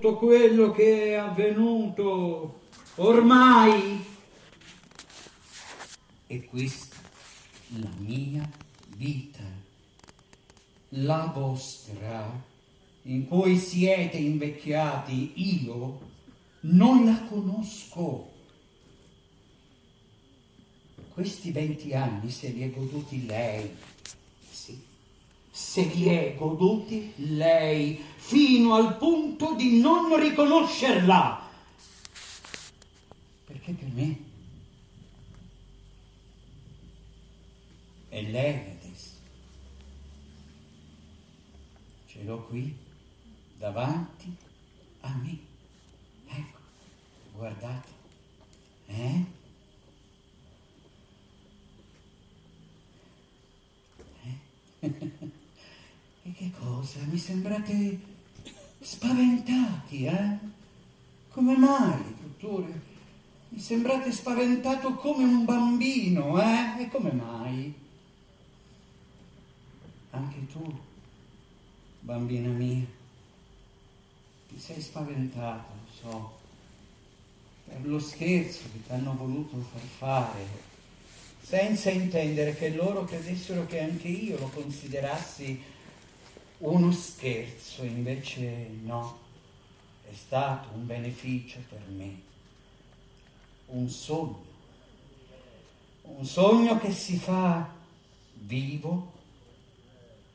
tutto quello che è avvenuto ormai. E questa la mia vita, la vostra, in cui siete invecchiati, io non la conosco. Questi venti anni se li è goduti lei, se li è goduti lei, fino al punto di non riconoscerla. Perché per me è lei adesso. Ce l'ho qui davanti a me. Ecco, guardate. Eh? Eh? e che cosa? Mi sembrate spaventati, eh? Come mai, dottore? Mi sembrate spaventato come un bambino, eh? E come mai? Anche tu, bambina mia, ti sei spaventata, lo so, per lo scherzo che ti hanno voluto far fare, senza intendere che loro credessero che anche io lo considerassi uno scherzo, invece no, è stato un beneficio per me, un sogno, un sogno che si fa vivo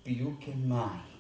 più che mai.